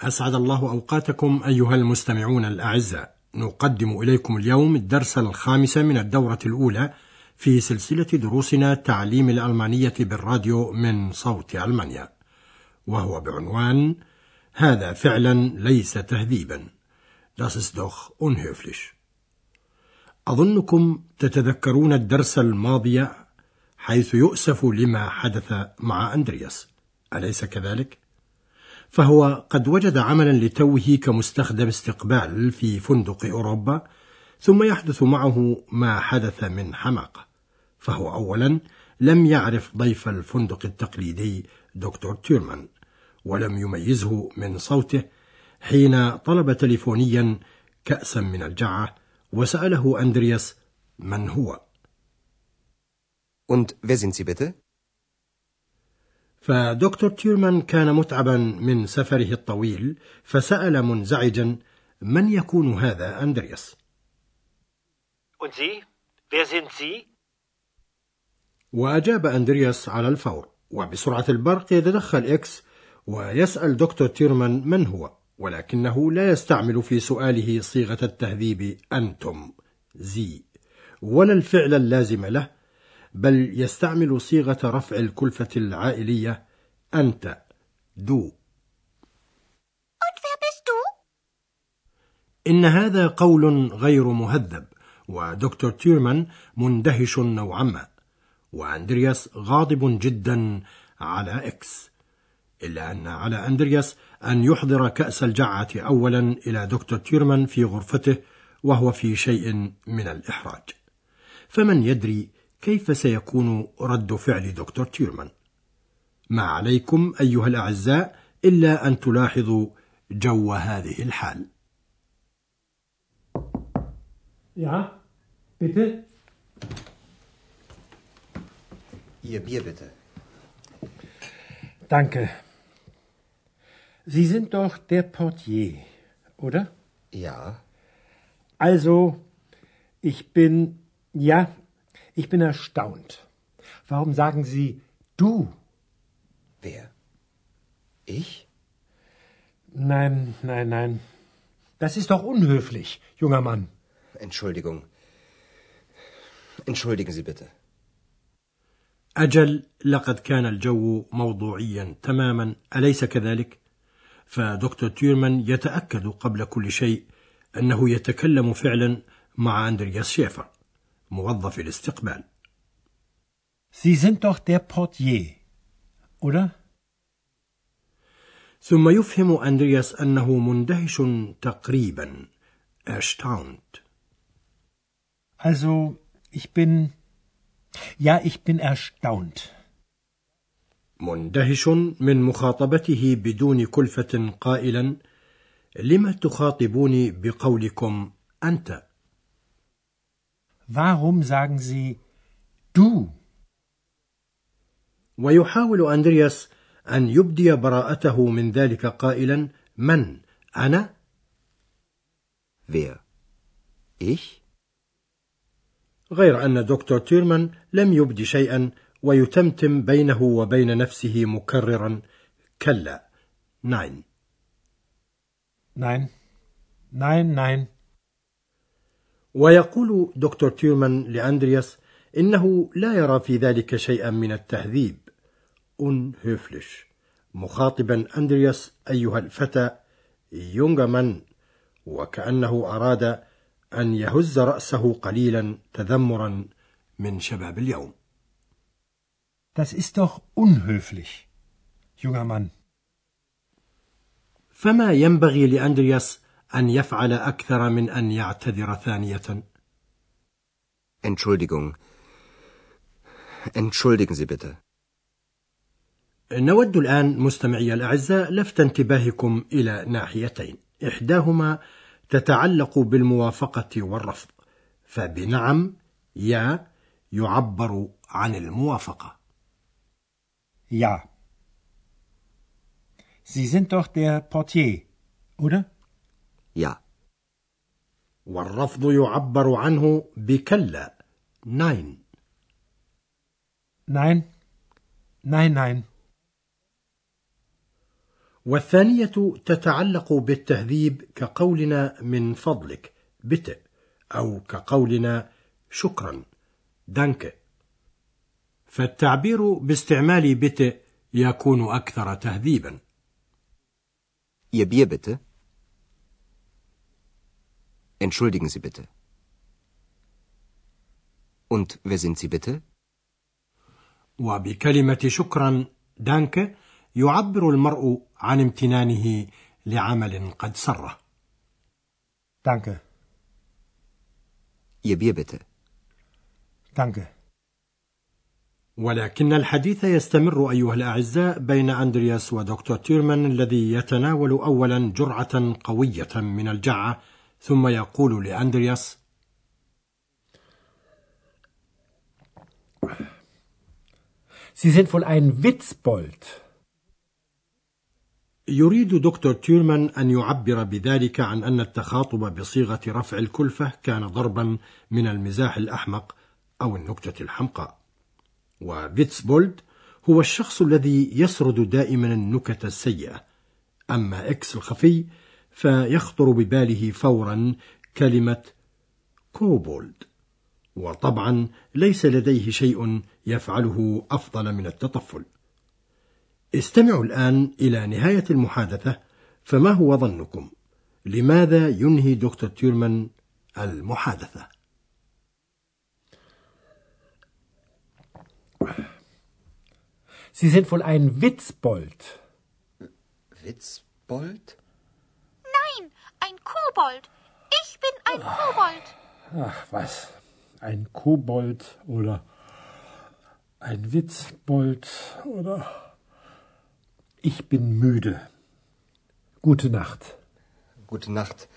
أسعد الله أوقاتكم أيها المستمعون الأعزاء. نقدم إليكم اليوم الدرس الخامس من الدورة الأولى في سلسلة دروسنا تعليم الألمانية بالراديو من صوت ألمانيا. وهو بعنوان هذا فعلا ليس تهذيبا Das ist doch unhöflich. أظنكم تتذكرون الدرس الماضي حيث يؤسف لما حدث مع أندرياس. أليس كذلك؟ فهو قد وجد عملا لتوه كمستخدم استقبال في فندق أوروبا ثم يحدث معه ما حدث من حماقة فهو أولا لم يعرف ضيف الفندق التقليدي دكتور تيرمان ولم يميزه من صوته حين طلب تليفونيا كأسا من الجعة وسأله أندرياس من هو Und wer sind Sie bitte? فدكتور تيرمان كان متعبا من سفره الطويل فسأل منزعجا من يكون هذا أندرياس Und Sie? Wer sind Sie? وأجاب أندرياس على الفور وبسرعة البرق يتدخل إكس ويسأل دكتور تيرمان من هو ولكنه لا يستعمل في سؤاله صيغة التهذيب أنتم زي ولا الفعل اللازم له بل يستعمل صيغة رفع الكلفة العائلية. أنت du? إن هذا قول غير مهذب ودكتور تيرمان مندهش نوعا ما وأندرياس غاضب جدا على إكس إلا أن على أندرياس أن يحضر كأس الجعة أولا إلى دكتور تيرمان في غرفته وهو في شيء من الإحراج. فمن يدري كيف سيكون رد فعل دكتور تيرمان ما عليكم أيها الأعزاء إلا أن تلاحظوا جو هذه الحال Ja, bitte? Ihr Bier bitte. Danke. Sie sind doch der Portier, oder? Ja. Also, ich bin, ja, ich bin erstaunt. Warum sagen Sie du? Wer? Ich? Nein, nein, nein. Das ist doch unhöflich, junger Mann. Entschuldigung. Entschuldigen Sie bitte. أجل لقد كان الجو موضوعيا تماما أليس كذلك؟ فدكتور تيرمان يتأكد قبل كل شيء أنه يتكلم فعلا مع أندرياس شيفر موظف الاستقبال Sie sind doch der Portier, oder? ثم يفهم أندرياس أنه مندهش تقريبا erstaunt Also, ich bin, ja, ich bin erstaunt. مندهش من مخاطبته بدون كلفة قائلا لم تخاطبوني بقولكم أنت Warum sagen Sie du? ويحاول أندرياس أن يبدي براءته من ذلك قائلا من أنا Wer? Ich? غير أن دكتور تيرمان لم يبدي شيئا ويتمتم بينه وبين نفسه مكررا كلا ناين Nein, nein, nein. ويقول دكتور تيرمان لأندرياس إنه لا يرى في ذلك شيئا من التهذيب unhöflich مخاطبا أندرياس أيها الفتى يونغمان وكأنه أراد أن يهز رأسه قليلا تذمرا من شباب اليوم Das ist doch unhöflich, junger Mann. فما ينبغي لأندرياس أن يفعل أكثر من أن يعتذر ثانية Entschuldigung. Entschuldigen Sie bitte. نود الآن مستمعي الأعزاء لفت انتباهكم إلى ناحيتين إحداهما تتعلق بالموافقة والرفض فبنعم يا يعبر عن الموافقة Ja. Sie sind doch der Portier, oder? Ja. والرفض يعبر عنه بكلا ناين Nein. Nein, nein. والثانية تتعلق بالتهذيب كقولنا من فضلك بت أو كقولنا شكرا دانك فالتعبير باستعمال بت يكون أكثر تهذيبا Ihr Bier bitte. Entschuldigen Sie bitte. Und wer sind Sie bitte? وبكلمة شكرا دانك يعبر المرء عن امتنانه لعمل قد سره Danke. Ihr Bier bitte. Danke. ولكن الحديث يستمر أيها الأعزاء بين أندرياس ودكتور تيرمان الذي يتناول أولا جرعة قوية من الجعة ثم يقول لأندرياس Sie sind wohl ein Witzbold. يريد دكتور تيرمان أن يعبر بذلك عن أن التخاطب بصيغة رفع الكلفة كان ضربا من المزاح الأحمق أو النكتة الحمقاء وفيتسبولد هو الشخص الذي يسرد دائما النكت السيئة أما إكس الخفي فيخطر بباله فورا كلمة Kobold وطبعا ليس لديه شيء يفعله أفضل من التطفل استمعوا الآن إلى نهاية المحادثة فما هو ظنكم؟ لماذا ينهي دكتور تيرمان المحادثة؟ Sie sind wohl ein Witzbold. Witzbold? Nein, ein Kobold. Ich bin ein Kobold. Ach, was? Ein Kobold oder ein Witzbold oder. Ich bin müde. Gute Nacht. Gute Nacht,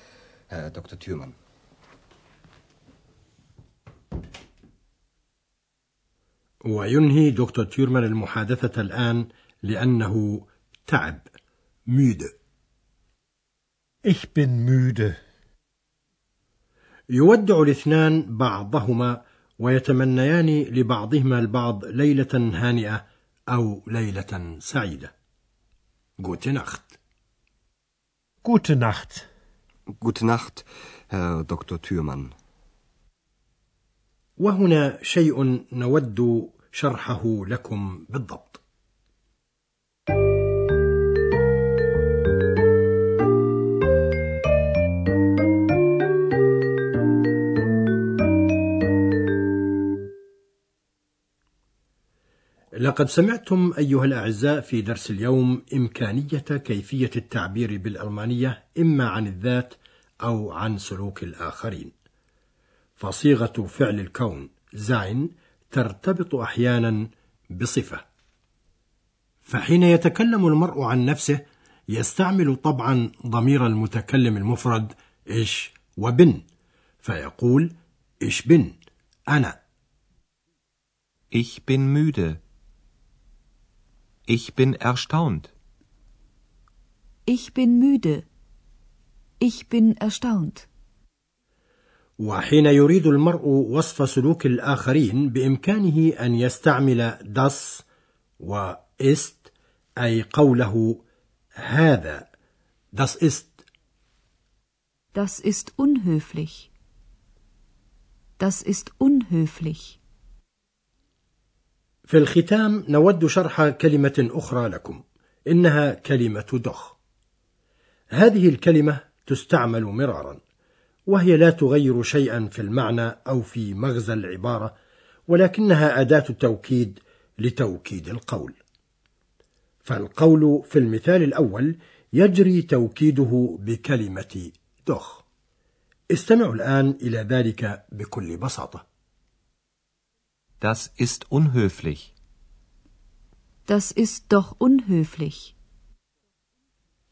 Herr Dr. Thürmann. وينهي دكتور تيرمان المحادثة الآن لأنه تعب ميد Ich bin müde. يودع الاثنان بعضهما ويتمنيان لبعضهما البعض ليلة هانئة أو ليلة سعيدة Gute Nacht. Gute Nacht. Gute Nacht, Herr Dr. Thürmann. وهنا شيء نود شرحه لكم بالضبط لقد سمعتم أيها الأعزاء في درس اليوم إمكانية كيفية التعبير بالألمانية إما عن الذات أو عن سلوك الآخرين. فصيغة فعل الكون زاين ترتبط أحيانا بصفة. فحين يتكلم المرء عن نفسه يستعمل طبعا ضمير المتكلم المفرد إش وبن فيقول إش بن أنا. Ich bin müde. Ich bin erstaunt. Ich bin müde. Ich bin erstaunt. وحين يريد المرء وصف سلوك الآخرين بإمكانه أن يستعمل das و ist أي قوله هذا das ist Das ist unhöflich. Das ist unhöflich. في الختام نود شرح كلمة أخرى لكم إنها كلمة دخ. هذه الكلمة تستعمل مرارا وهي لا تغير شيئا في المعنى أو في مغزى العبارة ولكنها أداة توكيد لتوكيد القول. فالقول في المثال الأول يجري توكيده بكلمة دخ. استمعوا الآن إلى ذلك بكل بساطة. Das ist unhöflich. Das ist doch unhöflich.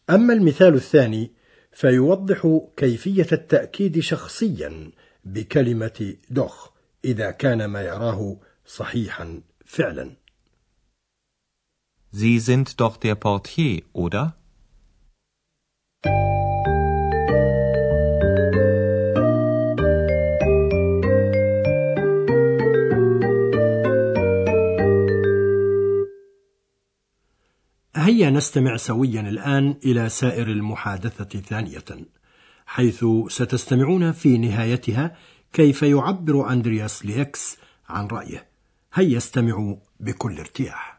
أما المثال الثاني فيوضح كيفية التأكيد شخصيا بكلمة دوخ إذا كان ما يراه صحيحا فعلا Sie sind doch der Portier, oder? هيا نستمع سويا الآن إلى سائر المحادثة ثانية حيث ستستمعون في نهايتها كيف يعبر أندرياس لإكس عن رأيه. هيا استمعوا بكل ارتياح.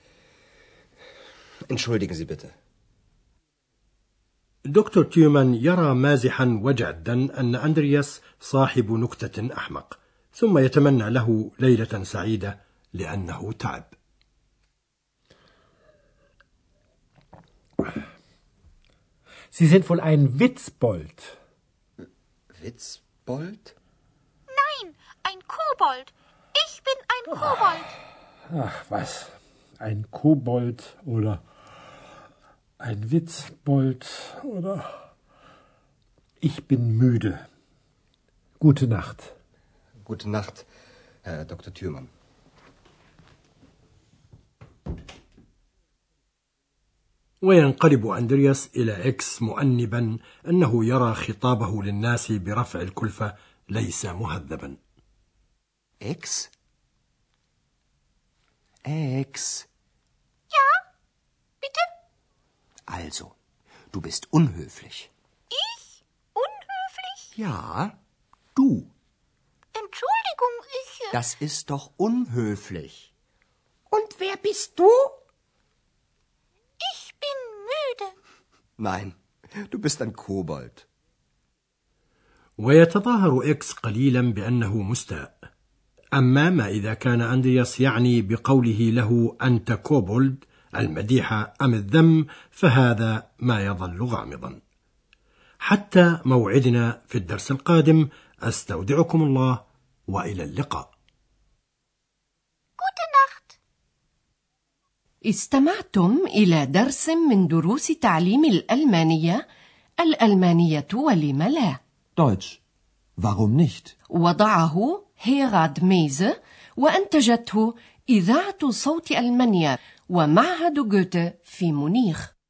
Entschuldigen Sie bitte. دكتور تيومان يرى مازحا وجدا أن أندرياس صاحب نكتة أحمق ثم يتمنى له ليلة سعيدة لأنه تعب Sie sind wohl ein Witzbold. Witzbold? Nein, ein Kobold. Ich bin ein Kobold. Ach, was? Ein Kobold oder ein Witzbold oder. Ich bin müde. Gute Nacht. Gute Nacht, Herr Dr. Thürmann. وينقلب أندرياس إلى إكس مؤنبا أنه يرى خطابه للناس برفع الكلفة ليس مهذبا Ex? Ex. Also, du bist unhöflich. Ich? Unhöflich? Ja, du. Entschuldigung, ich. äh, Das ist doch unhöflich. Und wer bist du? Ich bin müde. Nein, du bist ein Kobold. ويتظاهر إكس قليلا بأنه مستاء أما ما إذا كان أندرياس يعني بقوله له أنت كوبولد المديح أم الذم فهذا ما يظل غامضا حتى موعدنا في الدرس القادم أستودعكم الله وإلى اللقاء. استمعتم إلى درس من دروس تعليم الألمانية الألمانية ولم لا Deutsch. Warum nicht? وضعه هيراد ميزه وأنتجته إذاعة صوت ألمانيا ومعهد جوته في مونيخ.